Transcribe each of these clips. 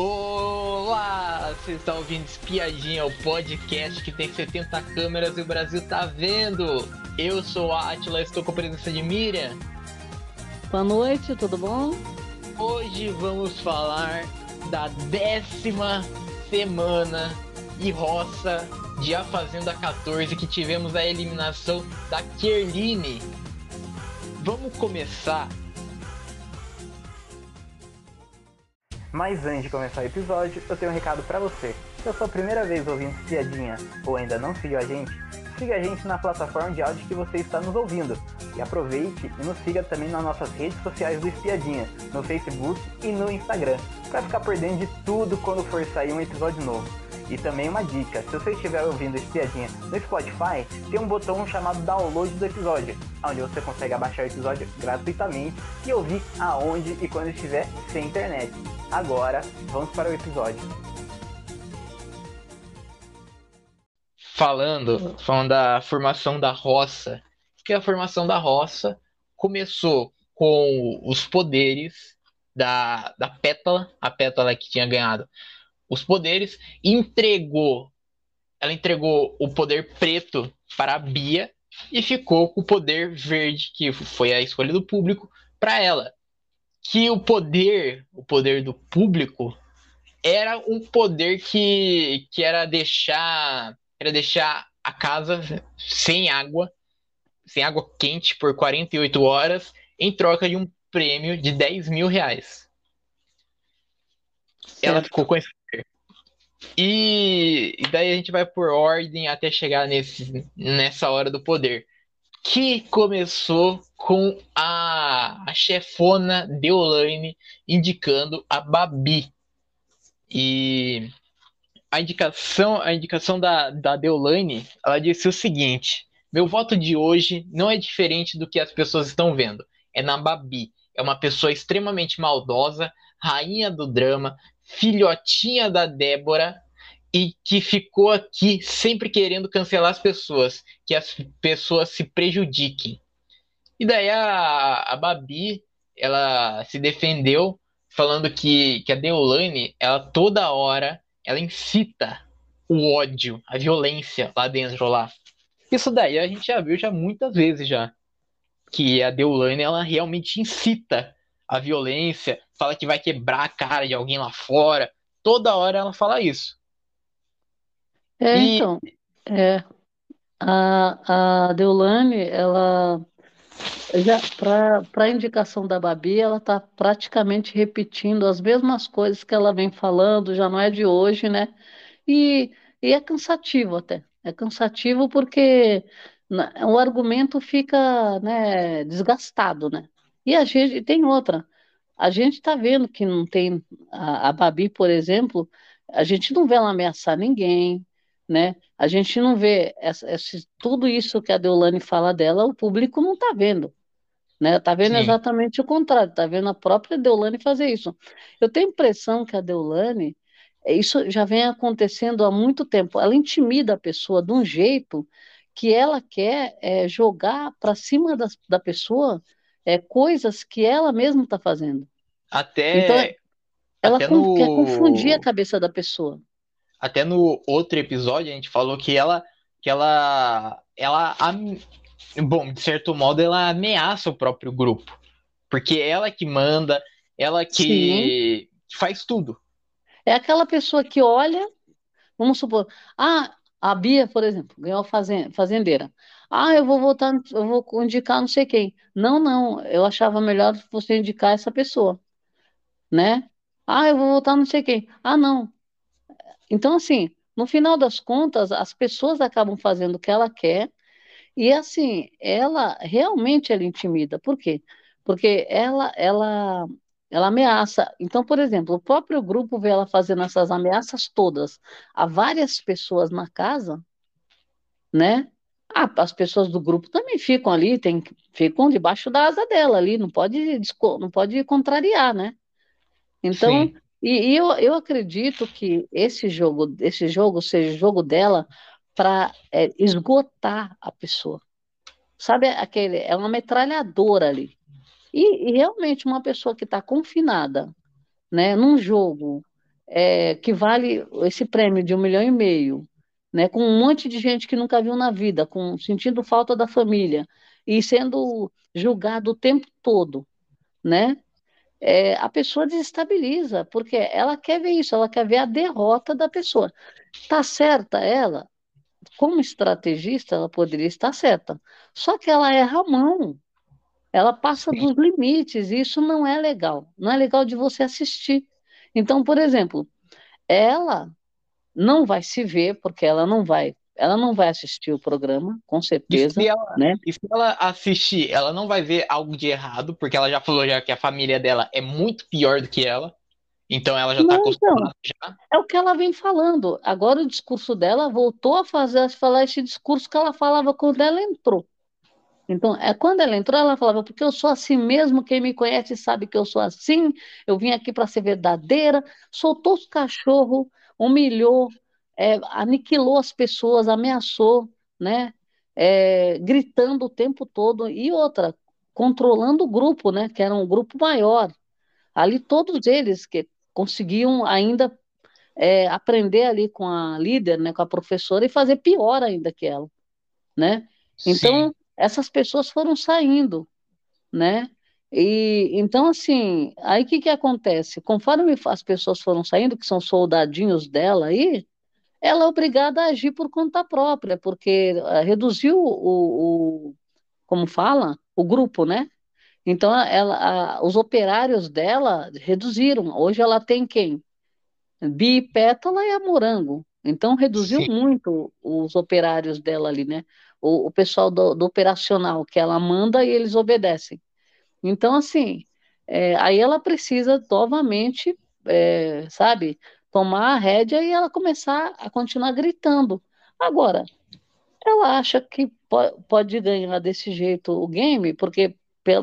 Olá! Você está ouvindo Espiadinha, o podcast que tem 70 câmeras e o Brasil tá vendo. Eu sou a Atila, estou com a presença de Miriam. Boa noite, tudo bom? Hoje vamos falar da décima semana e roça de A Fazenda 14 que tivemos a eliminação da Kerline. Vamos começar Mas antes de começar o episódio, eu tenho um recado para você. Se é a sua primeira vez ouvindo Espiadinha ou ainda não seguiu a gente, siga a gente na plataforma de áudio que você está nos ouvindo. E aproveite e nos siga também nas nossas redes sociais do Espiadinha, no Facebook e no Instagram, para ficar por dentro de tudo quando for sair um episódio novo. E também uma dica, se você estiver ouvindo Espiadinha no Spotify, tem um botão chamado download do episódio, onde você consegue abaixar o episódio gratuitamente e ouvir aonde e quando estiver sem internet. Agora, vamos para o episódio. Falando, falando da formação da roça, que a formação da roça começou com os poderes da, da Pétala, a Pétala que tinha ganhado os poderes, entregou, ela entregou o poder preto para a Bia e ficou com o poder verde, que foi a escolha do público, para ela que o poder, o poder do público, era um poder que, que era deixar era deixar a casa sem água, sem água quente por 48 horas, em troca de um prêmio de 10 mil reais. Certo. Ela ficou com esse. E, e daí a gente vai por ordem até chegar nesse, nessa hora do poder que começou com a, a chefona Deolane indicando a Babi. E a indicação, a indicação da, da Deolane, ela disse o seguinte: meu voto de hoje não é diferente do que as pessoas estão vendo. É na Babi. É uma pessoa extremamente maldosa, rainha do drama, filhotinha da Débora, e que ficou aqui sempre querendo cancelar as pessoas, que as pessoas se prejudiquem. E daí a, a Babi, ela se defendeu falando que, que a Deolane, ela toda hora, ela incita o ódio, a violência lá dentro lá. Isso daí a gente já viu já muitas vezes já, que a Deolane, ela realmente incita a violência, fala que vai quebrar a cara de alguém lá fora, toda hora ela fala isso. É, E então, é, a, a Deolane, ela já para a indicação da Babi, ela está praticamente repetindo as mesmas coisas que ela vem falando, já não é de hoje, né? E, e é cansativo até. É cansativo porque o argumento fica, né, desgastado, né? E a gente tem outra. A gente está vendo que não tem a, a Babi, por exemplo, a gente não vê ela ameaçar ninguém, né? A gente não vê essa, essa, tudo isso que a Deolane fala dela, o público não está vendo, né? Está vendo Sim. exatamente o contrário, está vendo a própria Deolane fazer isso. Eu tenho a impressão que a Deolane, isso já vem acontecendo há muito tempo, ela intimida a pessoa de um jeito que ela quer é, jogar para cima da, da pessoa é, coisas que ela mesma está fazendo. Até. Então, ela até no... quer confundir a cabeça da pessoa até no outro episódio a gente falou que ela que ela ela bom, de certo modo ela ameaça o próprio grupo, porque é ela que manda, ela que Sim. faz tudo. É aquela pessoa que olha, vamos supor, ah, a Bia, por exemplo, ganhou fazendeira. Ah, eu vou votar, eu vou indicar não sei quem. Não, não, eu achava melhor você indicar essa pessoa, né? Ah, eu vou votar não sei quem. Ah, não, então, assim, no final das contas, as pessoas acabam fazendo o que ela quer, e assim, ela realmente ela intimida. Por quê? Porque ela, ela, ela ameaça. Então, por exemplo, o próprio grupo vê ela fazendo essas ameaças todas a várias pessoas na casa, né? Ah, as pessoas do grupo também ficam ali, tem, ficam debaixo da asa dela ali, não pode, não pode contrariar, né? Então, Sim. E, e eu, eu acredito que esse jogo, esse jogo seja o jogo dela para é, esgotar a pessoa. Sabe, aquele, é uma metralhadora ali. E, e realmente uma pessoa que está confinada, né, num jogo é, que vale esse prêmio de um milhão e meio, né, com um monte de gente que nunca viu na vida, com sentindo falta da família e sendo julgado o tempo todo, né? É, a pessoa desestabiliza, porque ela quer ver isso, ela quer ver a derrota da pessoa. Tá certa ela? Como estrategista, ela poderia estar certa. Só que ela erra a mão. Ela passa dos limites, e isso não é legal. Não é legal de você assistir. Então, por exemplo, ela não vai se ver, porque ela não vai, ela não vai assistir o programa, com certeza. E se ela, né? e se ela assistir, ela não vai ver algo de errado, porque ela já falou já que a família dela é muito pior do que ela. Então ela já está acostumada já. É o que ela vem falando. Agora o discurso dela voltou a fazer a falar esse discurso que ela falava quando ela entrou. Então, é quando ela entrou, ela falava, porque eu sou assim mesmo, quem me conhece sabe que eu sou assim, eu vim aqui para ser verdadeira, soltou os cachorros, humilhou, é, aniquilou as pessoas, ameaçou, né? É, gritando o tempo todo, e outra, controlando o grupo, né? Que era um grupo maior. Ali todos eles que conseguiam ainda é, aprender ali com a líder, né, com a professora, e fazer pior ainda que ela, né? Então, Sim essas pessoas foram saindo, né? E então assim, aí o que que acontece? Conforme as pessoas foram saindo, que são soldadinhos dela aí, ela é obrigada a agir por conta própria, porque uh, reduziu o, o, como fala, o grupo, né? Então ela, a, os operários dela reduziram. Hoje ela tem quem? Bi, Pétala e a Morango. Então reduziu Sim. muito os operários dela ali, né? o, o pessoal do, do, operacional, que ela manda e eles obedecem. Então, assim, é, aí ela precisa novamente, é, sabe, tomar a rédea e ela começar a continuar gritando. Agora, ela acha que pode ganhar desse jeito o game, porque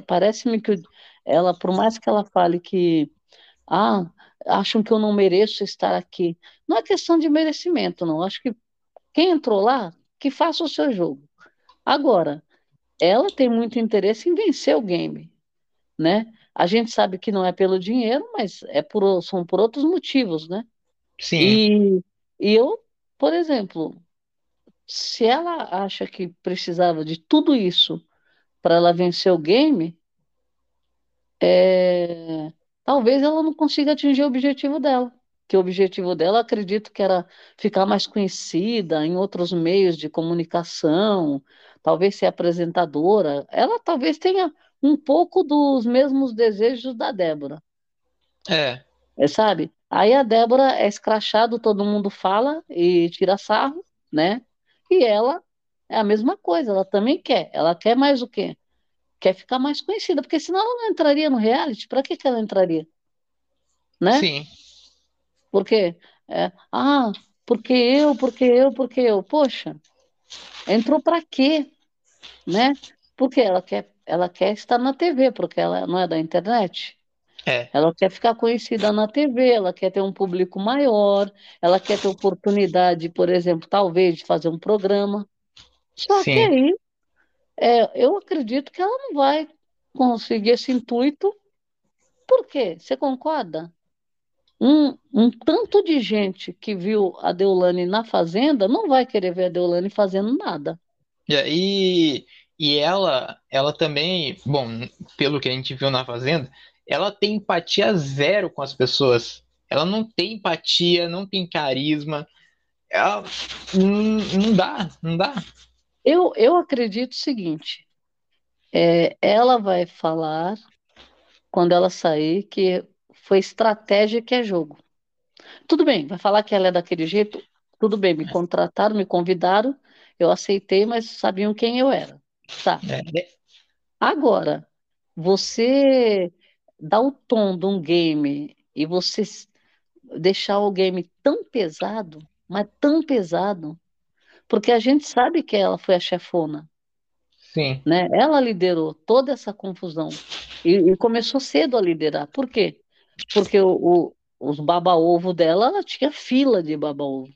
parece-me que ela, por mais que ela fale que ah, acham que eu não mereço estar aqui, não é questão de merecimento, não. Acho que quem entrou lá que faça o seu jogo. Agora, ela tem muito interesse em vencer o game, né? A gente sabe que não é pelo dinheiro, mas é por, são por outros motivos, né? Sim. E, e eu, por exemplo, se ela acha que precisava de tudo isso para ela vencer o game, é, talvez ela não consiga atingir o objetivo dela que o objetivo dela, acredito que era ficar mais conhecida em outros meios de comunicação, talvez ser apresentadora. Ela talvez tenha um pouco dos mesmos desejos da Débora. É. é sabe? Aí a Débora é escrachado, todo mundo fala e tira sarro, né? E ela é a mesma coisa, ela também quer. Ela quer mais o quê? Quer ficar mais conhecida, porque senão ela não entraria no reality. Para que, que ela entraria? Né? Sim. Porque, é, ah, porque eu, porque eu, porque eu. Poxa, entrou para quê? Né? Porque ela quer, ela quer estar na TV, porque ela não é da internet. É. Ela quer ficar conhecida na TV, ela quer ter um público maior, ela quer ter oportunidade, por exemplo, talvez, de fazer um programa. Só Sim. que aí, é, eu acredito que ela não vai conseguir esse intuito. Por quê? Você concorda? um, um tanto de gente que viu a Deolane na fazenda não vai querer ver a Deolane fazendo nada. E, e ela, ela também, bom, pelo que a gente viu na fazenda, ela tem empatia zero com as pessoas. Ela não tem empatia, não tem carisma. Ela, não, não dá, não dá. Eu, eu acredito o seguinte: é, ela vai falar quando ela sair que foi estratégia que é jogo. Tudo bem, vai falar que ela é daquele jeito? Tudo bem, me é. contrataram, me convidaram, eu aceitei, mas sabiam quem eu era. Tá. É. Agora, você dá o tom de um game e você deixar o game tão pesado, mas tão pesado, porque a gente sabe que ela foi a chefona. Sim. Né? Ela liderou toda essa confusão e, e começou cedo a liderar. Por quê? Porque o, o, os baba-ovo dela, ela tinha fila de baba-ovo.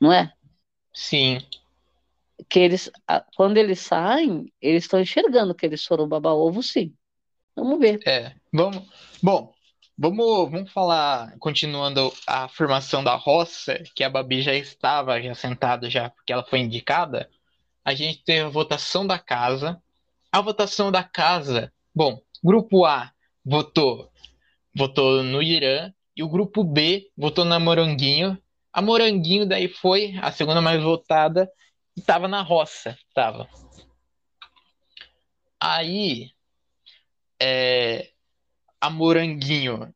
Não é? Sim. Que eles, quando eles saem, eles estão enxergando que eles foram baba-ovo, sim. Vamos ver. É, vamos. Bom, Vamos, vamos falar, continuando a formação da roça, que a Babi já estava já sentada já, porque ela foi indicada. A gente teve a votação da casa. A votação da casa, bom, grupo A votou votou no Irã e o grupo B votou na Moranguinho. A Moranguinho daí foi a segunda mais votada e estava na roça, tava. Aí é, a Moranguinho,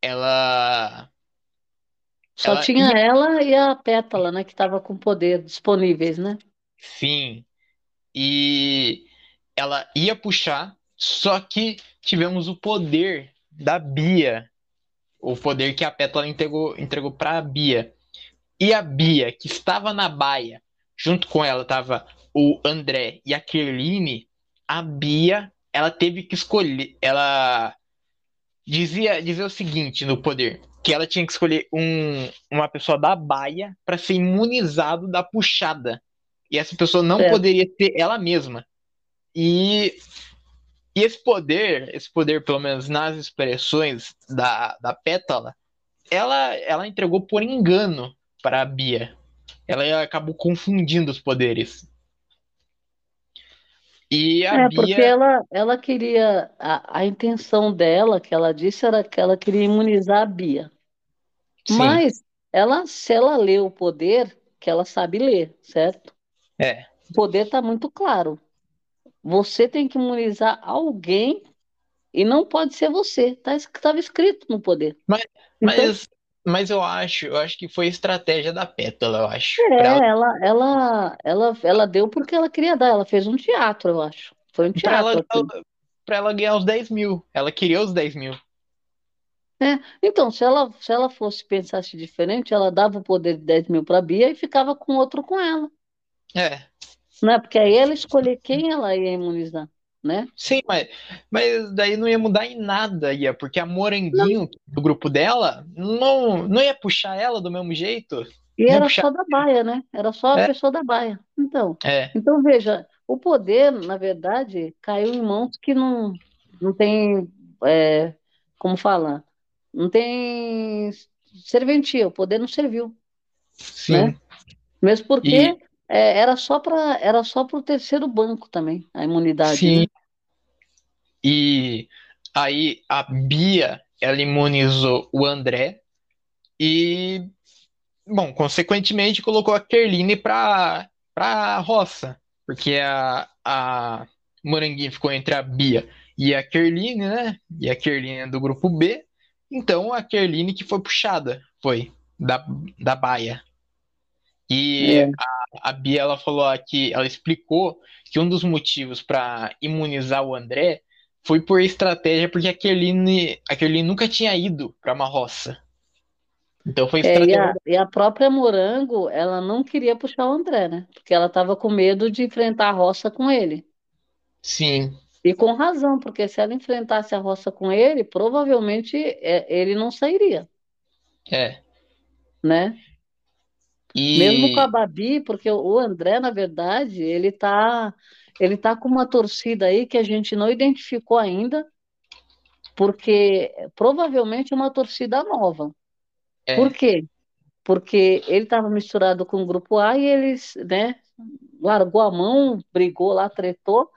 ela só ela tinha ia... ela e a Pétala, né, que estava com poder disponíveis, né? Sim. E ela ia puxar, só que tivemos o poder da Bia. O poder que a Pétala entregou, entregou para a Bia. E a Bia, que estava na baia, junto com ela estava o André e a Kerline, a Bia, ela teve que escolher. Ela dizia, dizia o seguinte no poder: que ela tinha que escolher um, uma pessoa da baia para ser imunizado da puxada. E essa pessoa não é. poderia ser ela mesma. E e esse poder, esse poder, pelo menos nas expressões da, da Pétala, ela, ela entregou por engano para a Bia. Ela acabou confundindo os poderes. E a é, Bia... porque ela, ela queria. A, a intenção dela, que ela disse, era que ela queria imunizar a Bia. Sim. Mas ela, se ela lê o poder, que ela sabe ler, certo? É. O poder está muito claro. Você tem que imunizar alguém e não pode ser você. Tá, estava escrito no poder. Mas, então, mas, eu acho, eu acho que foi estratégia da Pétala, eu acho. É, ela... ela, ela, ela, ela deu porque ela queria dar. Ela fez um teatro, eu acho. Foi um teatro. Para ela, pra ela ganhar os 10 mil. Ela queria os 10 mil. É, então, se ela, se ela fosse pensasse diferente, ela dava o poder de 10 mil para Bia e ficava com outro com ela. É. Né? Porque aí ela escolher quem ela ia imunizar, né? Sim, mas, mas daí não ia mudar em nada, ia, porque a Moranguinho não. do grupo dela não, não ia puxar ela do mesmo jeito. E era puxar... só da baia, né? Era só a é. pessoa da baia. Então, é. então veja, o poder, na verdade, caiu em mãos que não, não tem, é, como fala, não tem serventia, o poder não serviu. Sim. Né? Mesmo porque e é, era só para era só para o terceiro banco também, a imunidade. Sim. Né? E aí a Bia, ela imunizou o André e, bom, consequentemente colocou a Kerline para para roça, porque a, a Moranguinho ficou entre a Bia e a Kerline, né? E a Kerline é do grupo B. Então a Kerline que foi puxada, foi da, da baia. E é. a, a Bia ela falou aqui, ela explicou que um dos motivos para imunizar o André foi por estratégia, porque a Kerline, a Kerline nunca tinha ido para uma roça. Então foi estratégia. É, e, a, e, a, própria Morango, ela não queria puxar o André, né? Porque ela estava com medo de enfrentar a roça com ele. Sim. E com razão, porque se ela enfrentasse a roça com ele, provavelmente é, ele não sairia. É. Né? E... Mesmo com a Babi, porque o André, na verdade, ele tá, ele tá com uma torcida aí que a gente não identificou ainda, porque provavelmente é uma torcida nova. É. Por quê? Porque ele estava misturado com o grupo A e eles, né, largou a mão, brigou lá, tretou.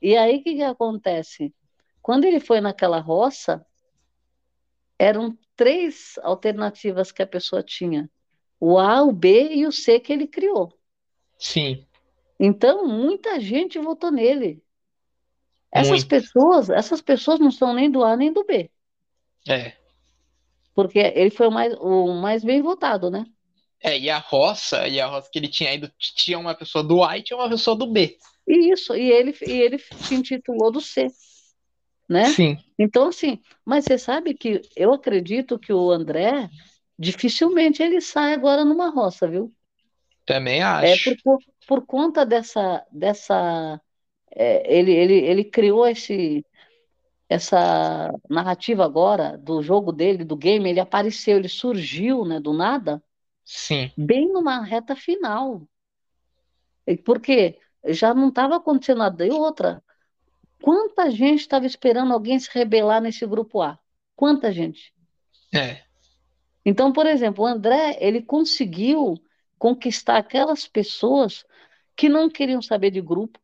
E aí o que, que acontece? Quando ele foi naquela roça, eram três alternativas que a pessoa tinha o A, o B e o C que ele criou. Sim. Então, muita gente votou nele. Essas Muito. pessoas, essas pessoas não são nem do A nem do B. É. Porque ele foi o mais, o mais bem votado, né? É, e a roça, e a roça que ele tinha ido, tinha uma pessoa do A e tinha uma pessoa do B. Isso, e ele, e ele se intitulou do C. Né? Sim. Então, assim, mas você sabe que eu acredito que o André, dificilmente ele sai agora numa roça, viu? Também é acho. É por, por conta dessa, dessa é, ele, ele, ele criou esse, essa narrativa agora do jogo dele, do game, ele apareceu, ele surgiu, né, do nada, Sim. bem numa reta final. Porque já não estava acontecendo nada. E outra, quanta gente estava esperando alguém se rebelar nesse grupo A? Quanta gente? É. Então, por exemplo, o André, ele conseguiu conquistar aquelas pessoas que não queriam saber de grupo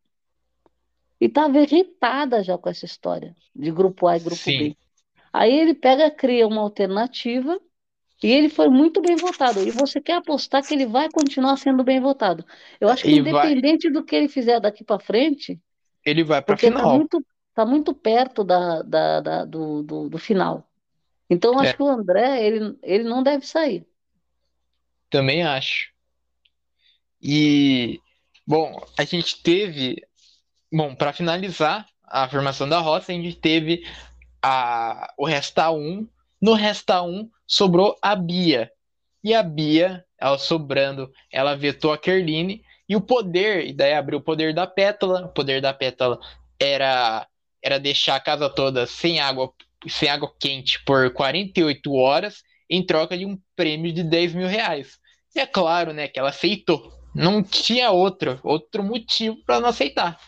e estava irritada já com essa história de grupo A e grupo Sim. B. Aí ele pega, cria uma alternativa e ele foi muito bem votado. E você quer apostar que ele vai continuar sendo bem votado. Eu acho que E vai- independente do que ele fizer daqui para frente, Ele vai porque está final. muito, tá muito perto da, da- da- do, do, do final. Então, eu acho É. que o André, ele, ele não deve sair. Também acho. E, bom, a gente teve. Bom, para finalizar a formação da roça, a gente teve a, o Resta 1. No Resta 1 sobrou a Bia. E a Bia, ela sobrando, ela vetou a Kerline. E o poder, e daí abriu o poder da Pétala. O poder da Pétala era, era deixar a casa toda sem água, sem água quente por 48 horas, em troca de um prêmio de 10 mil reais. E é claro, né, que ela aceitou. Não tinha outro, outro motivo para não aceitar.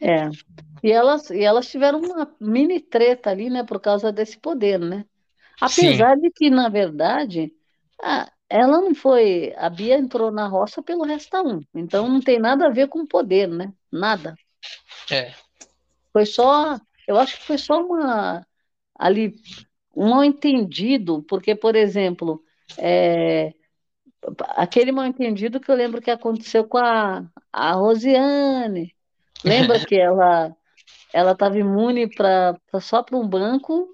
É. E elas, e elas tiveram uma mini treta ali, né, por causa desse poder, né? Apesar de que, na verdade, a- ela não foi. A Bia entrou na roça pelo Resta 1. Então não tem nada a ver com poder, né? Nada. É, Foi só. Eu acho que foi só uma. Ali, um mal entendido, porque, por exemplo, é, aquele mal entendido que eu lembro que aconteceu com a, a Rosiane. Lembra que ela ela estava imune pra, pra- só para um banco,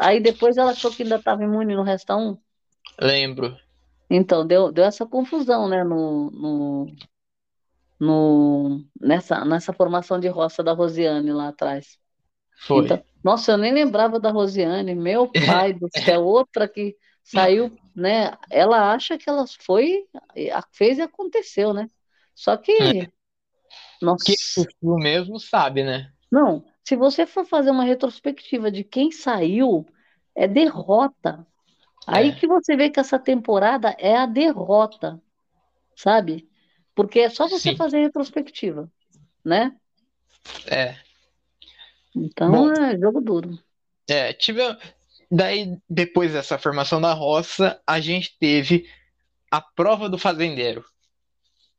aí depois ela achou que ainda estava imune no Resta 1? lembro. Então, deu, deu essa confusão, né, no, no, no, nessa, nessa formação de roça da Rosiane lá atrás. Foi. Então, nossa, eu nem lembrava da Rosiane, meu pai do céu, outra que saiu, né? Ela acha que ela foi, fez e aconteceu, né? Só que, nossa, Quem assistiu mesmo sabe, né? não, se você for fazer uma retrospectiva de quem saiu, é derrota. Aí É. que você vê que essa temporada é a derrota, sabe? Porque é só você Sim. fazer retrospectiva, né? É. Então Bom. é jogo duro. É, tive. Daí, depois dessa formação da roça, a gente teve a prova do fazendeiro.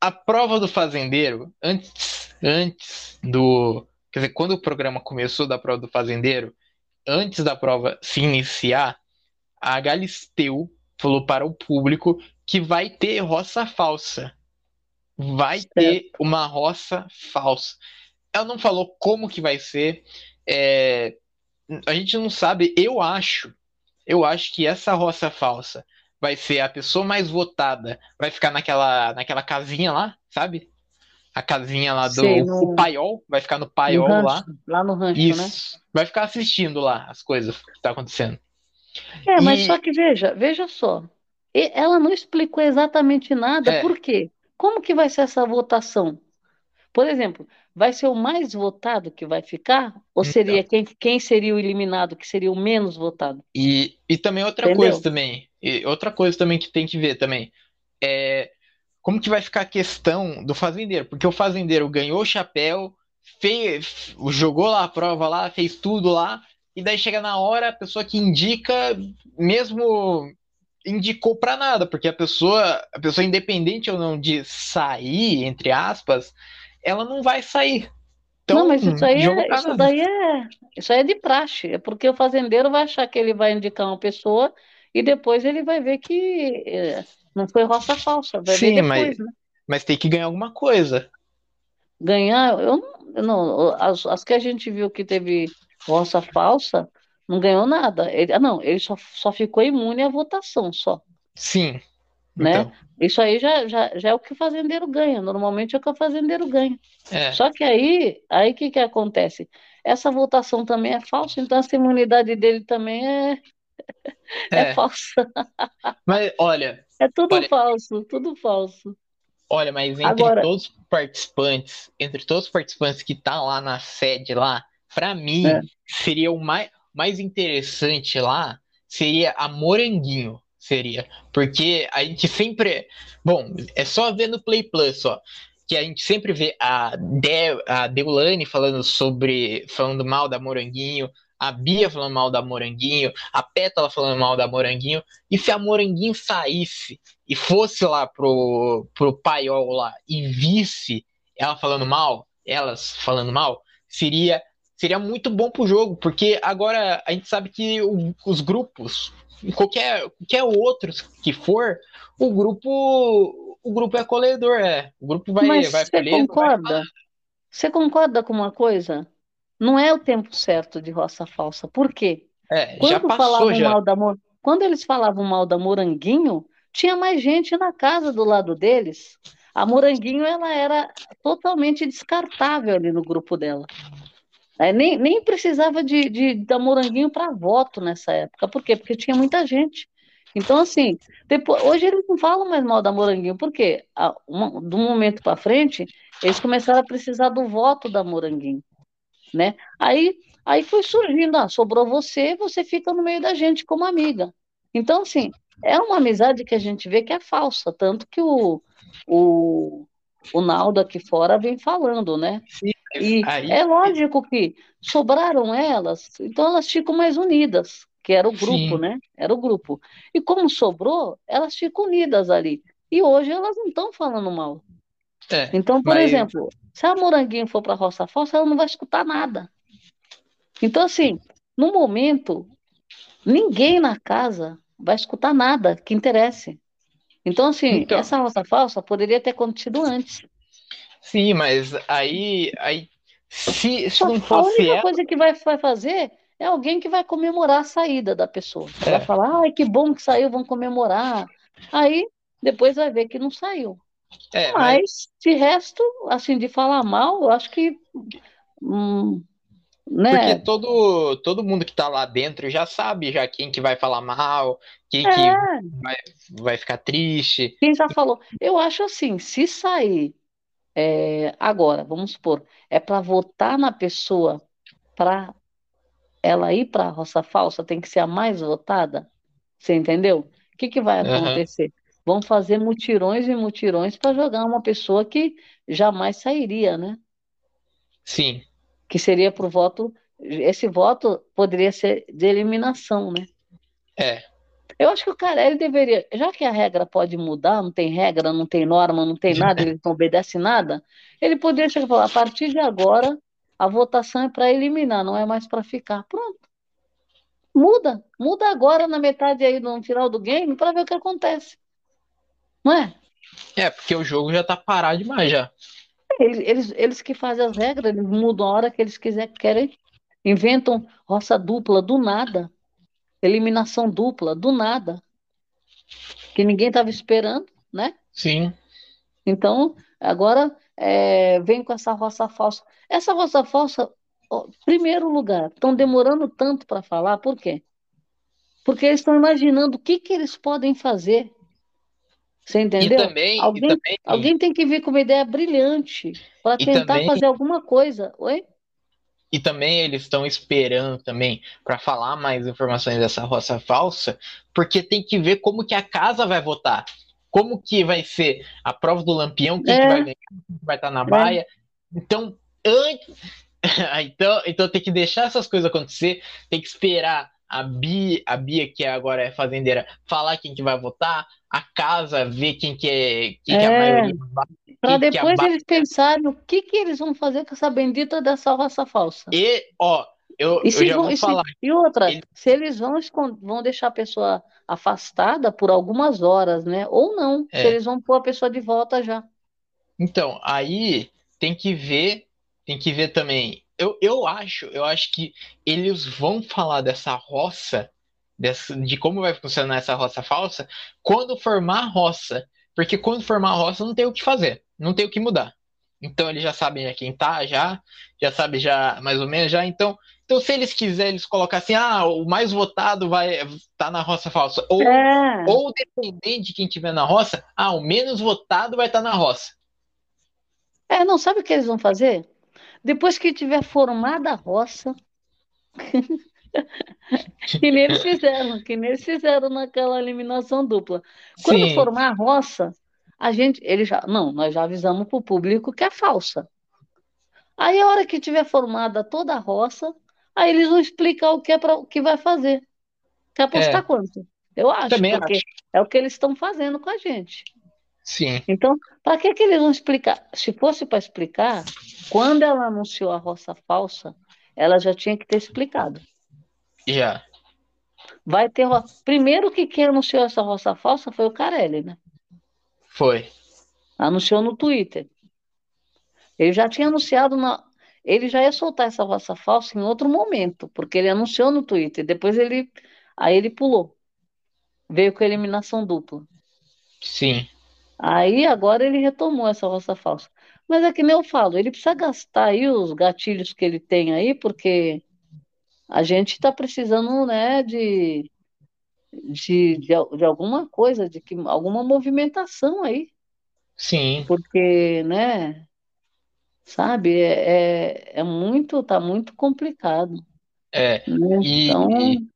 A prova do fazendeiro, antes, antes do. Quer dizer, quando o programa começou da prova do fazendeiro, antes da prova se iniciar, a Galisteu falou para o público que vai ter roça falsa. Vai ter uma roça falsa. Ela não falou como que vai ser. é, a gente não sabe, eu acho, eu acho que essa roça falsa vai ser a pessoa mais votada, vai ficar naquela, naquela casinha lá, sabe? A casinha lá do Sei, no- o paiol, vai ficar no No paiol lá. rancho, lá no rancho, né? Isso. Vai ficar assistindo lá as coisas que tá acontecendo. É, mas E- só que veja, veja só. Ela não explicou exatamente nada. É. Por quê? Como que vai ser essa votação? Por exemplo, vai ser o mais votado que vai ficar? Ou Então. seria quem, quem seria o eliminado, que seria o menos votado? E, e também outra Entendeu? coisa também, e outra coisa também que tem que ver também, é como que vai ficar a questão do fazendeiro, porque o fazendeiro ganhou o chapéu, fez, jogou lá a prova lá, fez tudo lá, e daí chega na hora, a pessoa que indica, mesmo indicou pra nada, porque a pessoa, a pessoa independente ou não de sair, entre aspas, ela não vai sair. Então, Não, mas isso aí é, isso daí é, isso aí é de praxe. É porque o fazendeiro vai achar que ele vai indicar uma pessoa e depois ele vai ver que eh, não foi roça falsa. Vai ver Sim, depois, mas, né? mas tem que ganhar alguma coisa. Ganhar, eu não, não, as, as que a gente viu que teve roça falsa, não ganhou nada. Ele, ah, não, ele só, só ficou imune à votação, só, Sim. Né? Então, Isso aí já, já, já é o que o fazendeiro ganha. Normalmente é o que o fazendeiro ganha. é. Só que aí, aí o que que acontece? Essa votação também é falsa, então essa imunidade dele também é, é É. falsa. Mas olha, É tudo Olha- falso, tudo falso. olha, mas entre Agora- todos os participantes, entre todos os participantes que tá lá na sede lá, pra mim, É. seria o mais, mais interessante lá, seria a Moranguinho, seria. Porque a gente sempre, bom, é só ver no Play Plus, ó, que a gente sempre vê a, De, a Deulane falando sobre, falando mal da Moranguinho, a Bia falando mal da Moranguinho, a Pétala falando mal da Moranguinho, e se a Moranguinho saísse e fosse lá pro, pro paiol lá e visse ela falando mal, elas falando mal, seria seria muito bom pro jogo, porque agora a gente sabe que o, os grupos, qualquer, qualquer outros que for, o grupo o grupo é acolhedor, é. O grupo vai, Mas vai você concorda? Vai... Você concorda com uma coisa? Não é o tempo certo de roça falsa. Por quê? É, Quando já passou falavam já. mal da Quando eles falavam mal da Moranguinho, tinha mais gente na casa do lado deles. A Moranguinho ela era totalmente descartável ali no grupo dela. É, nem, nem precisava de, de da Moranguinho para voto nessa época. Por quê? Porque tinha muita gente. Então, assim, depois, hoje eles não falam mais mal da Moranguinho, porque a, uma, do momento para frente, eles começaram a precisar do voto da Moranguinho, né? Aí, aí foi surgindo, ah, sobrou você, você fica no meio da gente como amiga. Então, assim, é uma amizade que a gente vê que é falsa, tanto que o, o, o Naldo aqui fora vem falando, né? Sim, e aí... é lógico que sobraram elas, então elas ficam mais unidas, que era o grupo, Sim. né? Era o grupo. E como sobrou, elas ficam unidas ali. E hoje elas não estão falando mal. É, então, por mas... exemplo, se a Moranguinho for para a Roça Falsa, ela não vai escutar nada. Então, assim, no momento, ninguém na casa vai escutar nada que interesse. Então, assim, então... essa roça falsa poderia ter acontecido antes. Sim, mas aí, aí se, se não fosse. A única ela... coisa que vai, vai fazer é alguém que vai comemorar a saída da pessoa. É. Vai falar, ai, que bom que saiu, vamos comemorar. Aí, depois vai ver que não saiu. É, mas, mas, de resto, assim, de falar mal, eu acho que. Hum, né? Porque todo, todo mundo que tá lá dentro já sabe já quem que vai falar mal, quem é. que vai, vai ficar triste. Quem já falou. Eu acho assim, se sair é, agora, vamos supor, é para votar na pessoa para ela ir para a roça falsa, tem que ser a mais votada. Você entendeu? O que, que vai acontecer? Uhum. Vão fazer mutirões e mutirões para jogar uma pessoa que jamais sairia, né? Sim que seria para o voto, esse voto poderia ser de eliminação, né? É. Eu acho que o Carelli deveria, já que a regra pode mudar, não tem regra, não tem norma, não tem nada, ele não obedece nada, ele poderia chegar e falar, a partir de agora, a votação é para eliminar, não é mais para ficar. Pronto. Muda, muda agora na metade aí no final do game para ver o que acontece. Não é? É, porque o jogo já tá parado demais já. Eles, eles, eles que fazem as regras, eles mudam a hora que eles quiser, querem. Inventam roça dupla do nada. Eliminação dupla do nada. Que ninguém estava esperando, né? Sim. Então, agora é, vem com essa roça falsa. Essa roça falsa, ó, primeiro lugar, estão demorando tanto para falar, por quê? Porque eles estão imaginando o que, que eles podem fazer você entendeu? E também, alguém, e também... alguém tem que vir com uma ideia brilhante para tentar também... fazer alguma coisa. Oi? E também eles estão esperando também para falar mais informações dessa roça falsa, porque tem que ver como que a casa vai votar. Como que vai ser a prova do lampião, quem é. que vai ganhar, quem vai estar na é. baia. É. Então, antes... então, então tem que deixar essas coisas acontecer, tem que esperar a Bia, a Bia, que agora é fazendeira, falar quem que vai votar, a casa ver quem que é, quem é. que a é. maioria. Para depois eles pensarem o que, que eles vão fazer com essa bendita dessa raça falsa. E, ó, eu, e eu já vão, vou falar. e outra, se eles vão, vão deixar a pessoa afastada por algumas horas, né? Ou não, é. se eles vão pôr a pessoa de volta já. Então, aí tem que ver, tem que ver também eu, eu acho, eu acho que eles vão falar dessa roça, dessa, de como vai funcionar essa roça falsa, quando formar a roça. Porque quando formar a roça não tem o que fazer, não tem o que mudar. Então eles já sabem quem tá, já, já sabe já mais ou menos já. Então, então se eles quiserem, eles colocar assim, ah, o mais votado vai tá na roça falsa. Ou, é. ou dependendo de quem tiver na roça, ah, o menos votado vai estar tá na roça. É, não sabe o que eles vão fazer? Depois que tiver formada a roça, que nem eles fizeram, que nem eles fizeram naquela eliminação dupla. Quando Sim. formar a roça, a gente, ele já, não, nós já avisamos para o público que é falsa. Aí a hora que tiver formada toda a roça, Aí eles vão explicar o que é para o que vai fazer. Quer apostar É, quanto? Eu acho, também porque acho. é o que eles estão fazendo com a gente. Sim, Então, para que que eles vão explicar? Se fosse para explicar, quando ela anunciou a roça falsa, ela já tinha que ter explicado. já. Vai ter ro... Primeiro que quem anunciou essa roça falsa foi o Carelli, né? Foi. Anunciou no Twitter. Ele já tinha anunciado na... Ele já ia soltar essa roça falsa em outro momento, porque ele anunciou no Twitter. Depois ele, aí ele pulou, veio com a eliminação dupla. Sim. Aí agora ele retomou essa roça falsa. Mas é que nem eu falo, ele precisa gastar aí os gatilhos que ele tem aí, porque a gente está precisando, né, de, de, de, de alguma coisa, de que, alguma movimentação aí, Sim. porque, né, sabe, é, é, é muito, tá muito complicado, É. né? E, Então, e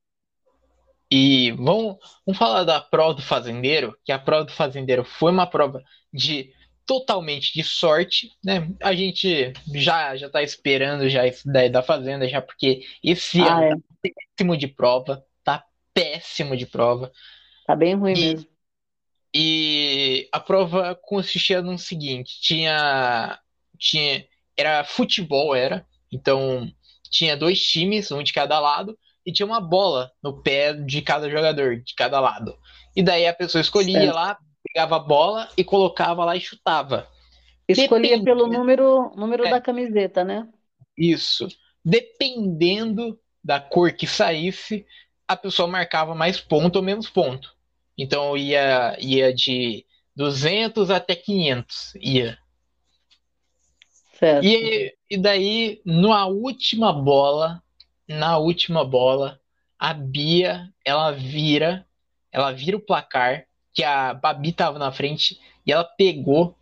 vamos, vamos falar da prova do fazendeiro, que a prova do fazendeiro foi uma prova de totalmente de sorte, né? A gente já já tá esperando já isso daí da fazenda já porque esse ah, ano é, tá péssimo de prova, tá péssimo de prova. tá bem ruim E, mesmo. e a prova consistia no seguinte, tinha tinha era futebol era, então tinha dois times, um de cada lado e tinha uma bola no pé de cada jogador, de cada lado. E daí a pessoa escolhia Certo. lá, pegava a bola e colocava lá e chutava. Escolhia pelo Depende, número, número é, da camiseta, né? isso. Dependendo da cor que saísse, a pessoa marcava mais ponto ou menos ponto. Então ia, ia de 200 até 500, ia. Certo. E, e daí, na última bola, na última bola, a Bia, ela vira, ela vira o placar, que a Babi tava na frente, e ela pegou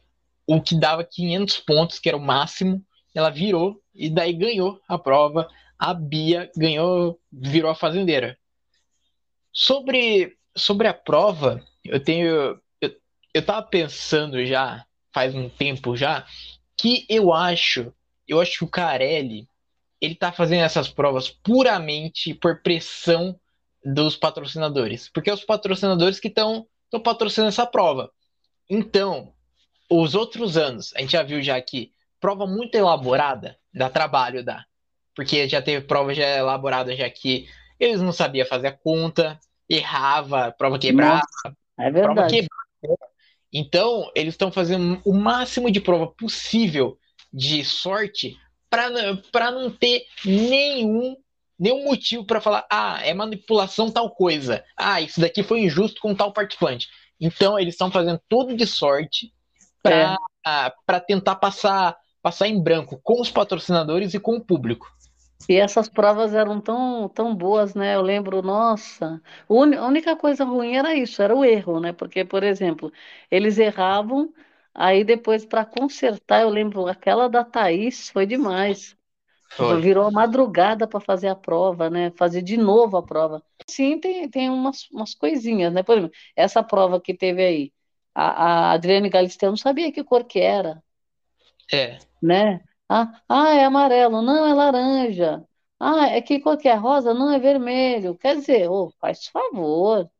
o que dava 500 pontos, que era o máximo, ela virou, e daí ganhou a prova. A Bia ganhou, virou a fazendeira. Sobre, sobre a prova, eu tenho. Eu, eu tava pensando já, faz um tempo já, que eu acho, eu acho que o Carelli, ele tá fazendo essas provas puramente por pressão dos patrocinadores, porque é os patrocinadores que estão patrocinando essa prova. Então, os outros anos, a gente já viu já que prova muito elaborada dá trabalho, dá. Porque já teve prova já elaborada já que eles não sabiam fazer a conta, errava, prova quebrava, Nossa, é prova quebrava. Então, eles estão fazendo o máximo de prova possível de sorte para não ter nenhum nenhum motivo para falar, ah, é manipulação tal coisa. Ah, isso daqui foi injusto com tal participante. Então, eles estão fazendo tudo de sorte É. para tentar passar passar em branco com os patrocinadores e com o público. E essas provas eram tão, tão boas, né? Eu lembro, nossa, a única coisa ruim era isso, era o erro, né? Porque, por exemplo, eles erravam, aí depois para consertar, eu lembro, aquela da Thaís foi demais. Foi. Virou a madrugada para fazer a prova, né? Fazer de novo a prova. Sim, tem, tem umas, umas coisinhas, né? Por exemplo, essa prova que teve aí, a, a Adriane Galisteu não sabia que cor que era, É, né? Ah, ah, é amarelo, não, é laranja. Ah, é que cor que é rosa? Não, é vermelho. Quer dizer, ô, faz favor.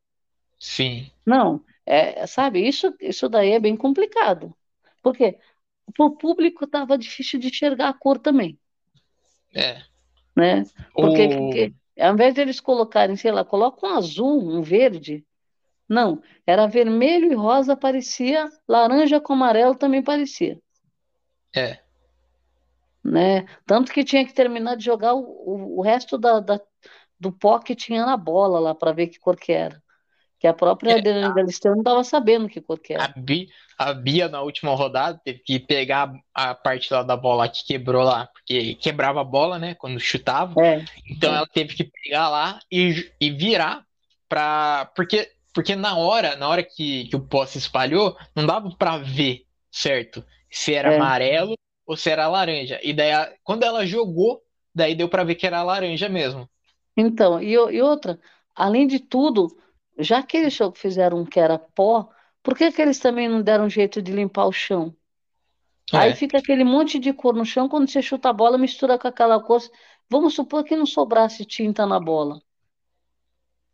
sim. Não, é, sabe, isso, isso daí é bem complicado. Porque para o público estava difícil de enxergar a cor também, É. né? Porque O... que- ao invés de eles colocarem, sei lá, coloca um azul, um verde. Não, era vermelho e rosa, parecia, laranja com amarelo também parecia. É, né? Tanto que tinha que terminar de jogar o, o, o resto da, da- do pó que tinha na bola lá para ver que cor que era. Que a própria É, Adriana Galisteu não estava sabendo que cor que a, era. Bi- a Bia na última rodada teve que pegar a parte lá da bola que quebrou lá, porque quebrava a bola, né, quando chutava. É, Então é. ela teve que pegar lá e, e virar para porque porque na hora, na hora que, que o pó se espalhou, não dava para ver, certo? Se era É. amarelo ou se era laranja. E daí a- quando ela jogou, daí deu para ver que era laranja mesmo. Então, e, e outra, além de tudo, já que eles fizeram um que era pó, por que que eles também não deram jeito de limpar o chão? Aí É, fica aquele monte de cor no chão, quando você chuta a bola, mistura com aquela cor, Vamos supor que não sobrasse tinta na bola.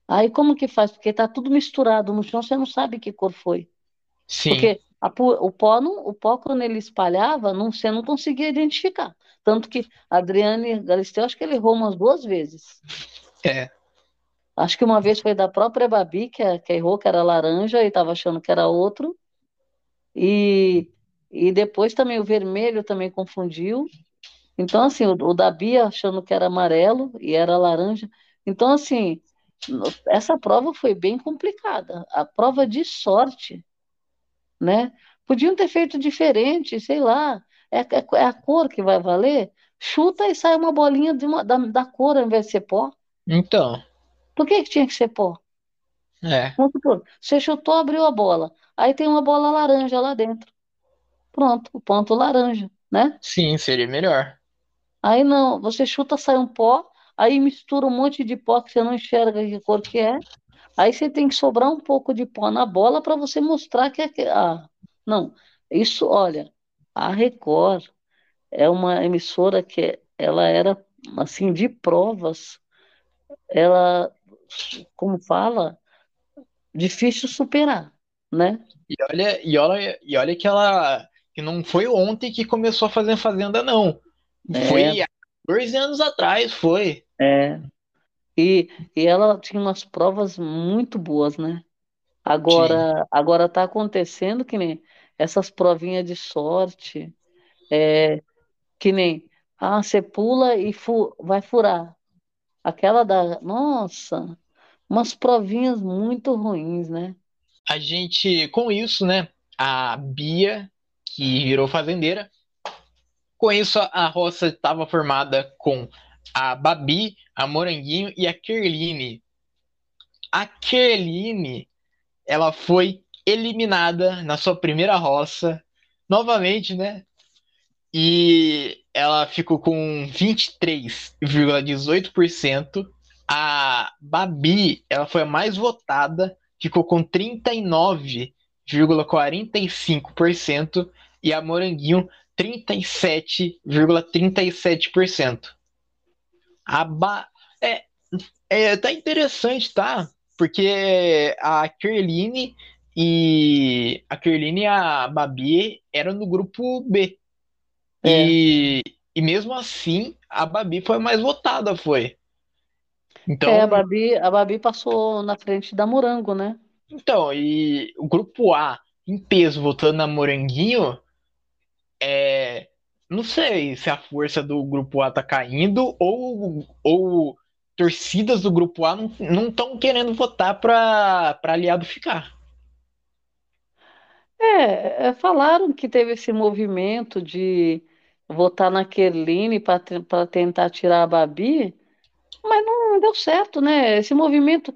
Aí como que faz? Porque tá tudo misturado no chão, você não sabe que cor foi. Sim. Porque a, o pó, não, o pó, quando ele espalhava, não, você não conseguia identificar. Tanto que Adriane Galisteu, acho que ele errou umas duas vezes. É. Acho que uma vez foi da própria Babi, que, que errou que era laranja e estava achando que era outro. E, e depois também o vermelho também confundiu. Então, assim, o, o da Bia achando que era amarelo e era laranja. Então, assim, essa prova foi bem complicada. A prova de sorte, né? Podiam ter feito diferente, sei lá. É, é, é a cor que vai valer? Chuta e sai uma bolinha uma, da, da cor ao invés de ser pó. Então. Por que, que tinha que ser pó? É. Vamos supor, você chutou, abriu a bola. Aí tem uma bola laranja lá dentro. Pronto, o ponto laranja, né? Sim, seria melhor. Aí não, você chuta, sai um pó, aí mistura um monte de pó que você não enxerga que cor que é. Aí você tem que sobrar um pouco de pó na bola para você mostrar que é. Ah, não, isso, olha, a Record é uma emissora que ela era assim de provas. Ela, como fala, difícil superar, né? E olha, e olha, e olha que ela que não foi ontem que começou a fazer fazenda, não. É. Foi há 14 anos atrás, foi. É. E, e ela tinha umas provas muito boas, né? Agora, agora tá acontecendo que nem essas provinhas de sorte, é, que nem, ah, você pula e fu vai furar. Aquela da, nossa, umas provinhas muito ruins, né? A gente, com isso, né, a Bia, que virou fazendeira, com isso a roça estava formada com a Babi, a Moranguinho e a Kerline. A Kerline, ela foi eliminada na sua primeira roça, novamente, né? E ela ficou com 23,18%. A Babi, ela foi a mais votada, ficou com 39,45% e a Moranguinho 37,37%. A ba... é, é tá interessante, tá? Porque a Kerline e a Kerline e a Babi eram no grupo B. É. E, e mesmo assim, a Babi foi mais votada, foi. Então, É, a Babi, a Babi passou na frente da Morango, né? então, e o grupo A em peso votando na Moranguinho, é, não sei se a força do grupo A tá caindo ou, ou torcidas do grupo A não estão querendo votar para aliado ficar. É, é, falaram que teve esse movimento de votar na Kerline para tentar tirar a Babi, não deu certo, né? Esse movimento,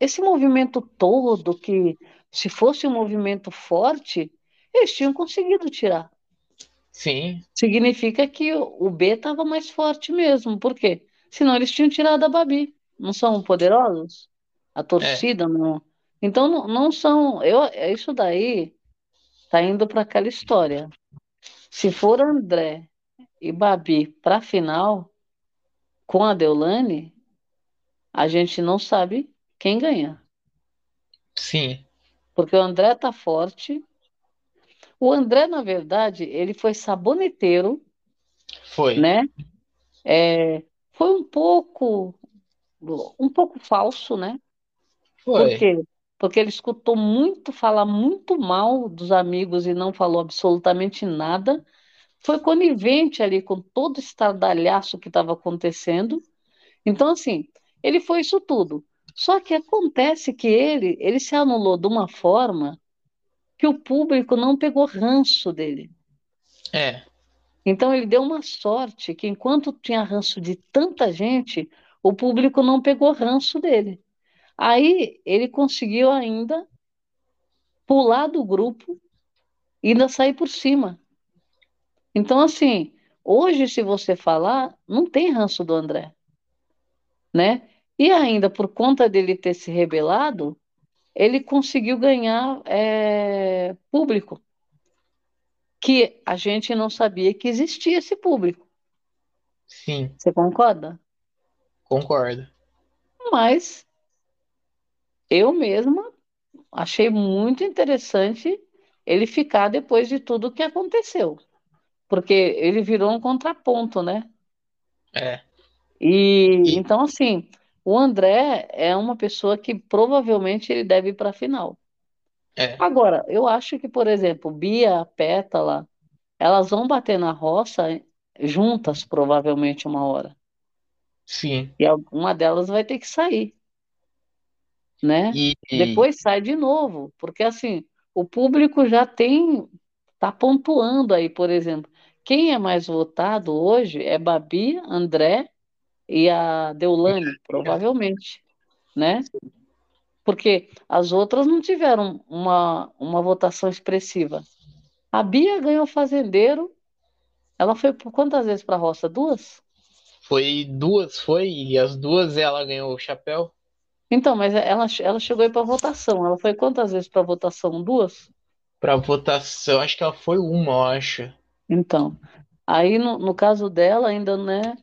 esse movimento todo, que se fosse um movimento forte, eles tinham conseguido tirar. Sim, Significa que o B estava mais forte mesmo. Por quê? Senão eles tinham tirado a Babi. Não são poderosos? A torcida não. Então não, não são. Eu, é isso daí tá indo para aquela história. Se for André e Babi para a final com a Deolane, a gente não sabe quem ganha. sim, Porque o André tá forte. O André, na verdade, ele foi saboneteiro, foi. né? É, foi um pouco, um pouco falso, né? Por Foi. quê? Porque ele escutou muito falar muito mal dos amigos e não falou absolutamente nada. Foi conivente ali com todo o estardalhaço que estava acontecendo. Então, assim, ele foi isso tudo. Só que acontece que ele, ele se anulou de uma forma que o público não pegou ranço dele. É, Então ele deu uma sorte que enquanto tinha ranço de tanta gente, o público não pegou ranço dele. Aí ele conseguiu ainda pular do grupo e ainda sair por cima. Então, assim, hoje, se você falar, não tem ranço do André, né? E ainda, por conta dele ter se rebelado, ele conseguiu ganhar é, público, que a gente não sabia que existia esse público. Sim. Você concorda? Concordo. Mas eu mesma achei muito interessante ele ficar depois de tudo que aconteceu. Porque ele virou um contraponto, né? É. E, então, assim, o André é uma pessoa que provavelmente ele deve ir para a final. É. Agora, eu acho que, por exemplo, Bia, Pétala, elas vão bater na roça juntas, provavelmente, uma hora. Sim. E uma delas vai ter que sair. Né? E... Depois sai de novo, porque assim, o público já tem, tá pontuando aí, por exemplo. Quem é mais votado hoje é Babi, André e a Deulane, provavelmente, né? Porque as outras não tiveram uma, uma votação expressiva. A Bia ganhou fazendeiro. Ela foi por quantas vezes para a roça? Duas? Foi duas, foi, e as duas ela ganhou o chapéu. Então, mas ela, ela chegou aí para votação. Ela foi quantas vezes para votação? Duas? Para votação, acho que ela foi uma, eu acho. Então, aí no, no caso dela ainda, né?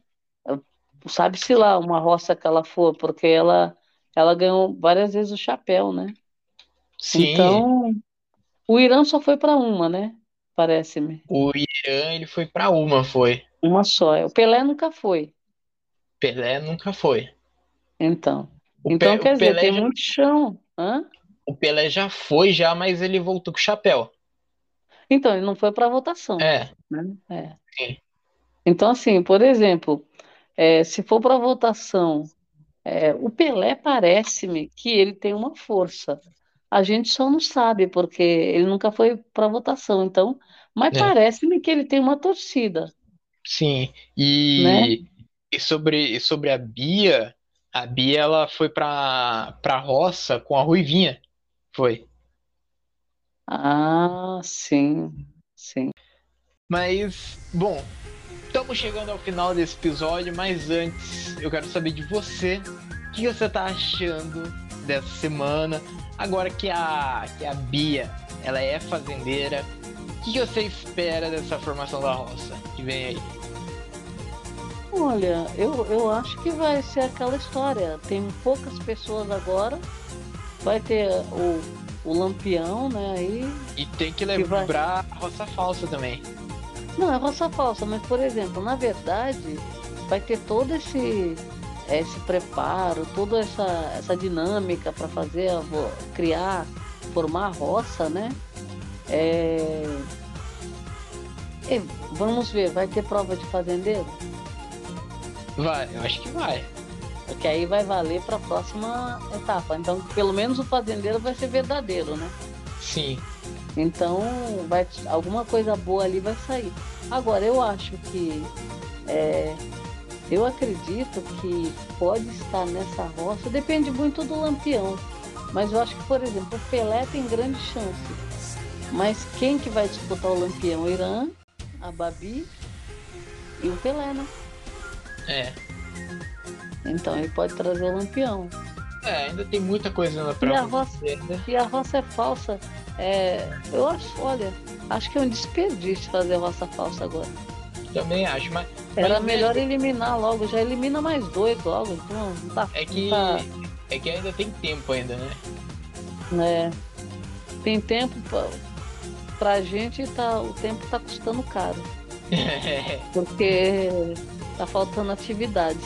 Sabe-se lá uma roça que ela for, porque ela, ela ganhou várias vezes o chapéu, né? Sim. Então, o Irã só foi para uma, né? Parece-me. O Irã, ele foi para uma, foi. Uma só. O Pelé nunca foi. Pelé nunca foi. Então. O então, Pe quer dizer, tem já... muito chão. Hã? O Pelé já foi, já, mas ele voltou com o chapéu. Então, ele não foi para votação. É. Né? é. Sim. Então, assim, por exemplo, é, se for para votação, é, o Pelé parece-me que ele tem uma força. A gente só não sabe, porque ele nunca foi para votação. Então, mas é. parece-me que ele tem uma torcida. Sim. E, né? e, sobre, e sobre a Bia, a Bia ela foi para pra roça com a Ruivinha. Foi. Ah, sim, sim. Mas, bom, estamos chegando ao final desse episódio, mas antes eu quero saber de você o que você tá achando dessa semana. Agora que a, que a Bia ela é fazendeira, o que você espera dessa formação da roça que vem aí? Olha, eu, eu acho que vai ser aquela história. Tem poucas pessoas agora. Vai ter o, o Lampião, né? Aí, e tem que lembrar que vai... a roça falsa também. Não, é roça falsa, mas por exemplo, na verdade, vai ter todo esse esse preparo, toda essa, essa dinâmica para fazer, criar, formar a roça, né? É... E, vamos ver, vai ter prova de fazendeiro? Vai, eu acho que vai. Porque aí vai valer para a próxima etapa. Então, pelo menos o fazendeiro vai ser verdadeiro, né? Sim. Então, vai, alguma coisa boa ali vai sair. Agora, eu acho que. É, eu acredito que pode estar nessa roça, depende muito do lampião. Mas eu acho que, por exemplo, o Pelé tem grande chance. Mas quem que vai disputar o lampião? O Irã, a Babi e o Pelé, né? É. Então ele pode trazer o lampião. É, ainda tem muita coisa na prova. E a roça, né? e a roça é falsa. É, eu acho, olha, acho que é um desperdício fazer roça falsa agora. Também acho, mas. Era mas melhor é... eliminar logo, já elimina mais dois logo, então não tá. É que. Tá... É que ainda tem tempo ainda, né? É. Tem tempo pra, pra gente tá. O tempo tá custando caro. Porque Tá faltando atividade.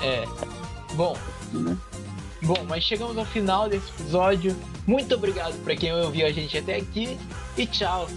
É. Bom. Né? Bom, mas chegamos ao final desse episódio. Muito obrigado para quem ouviu a gente até aqui e tchau.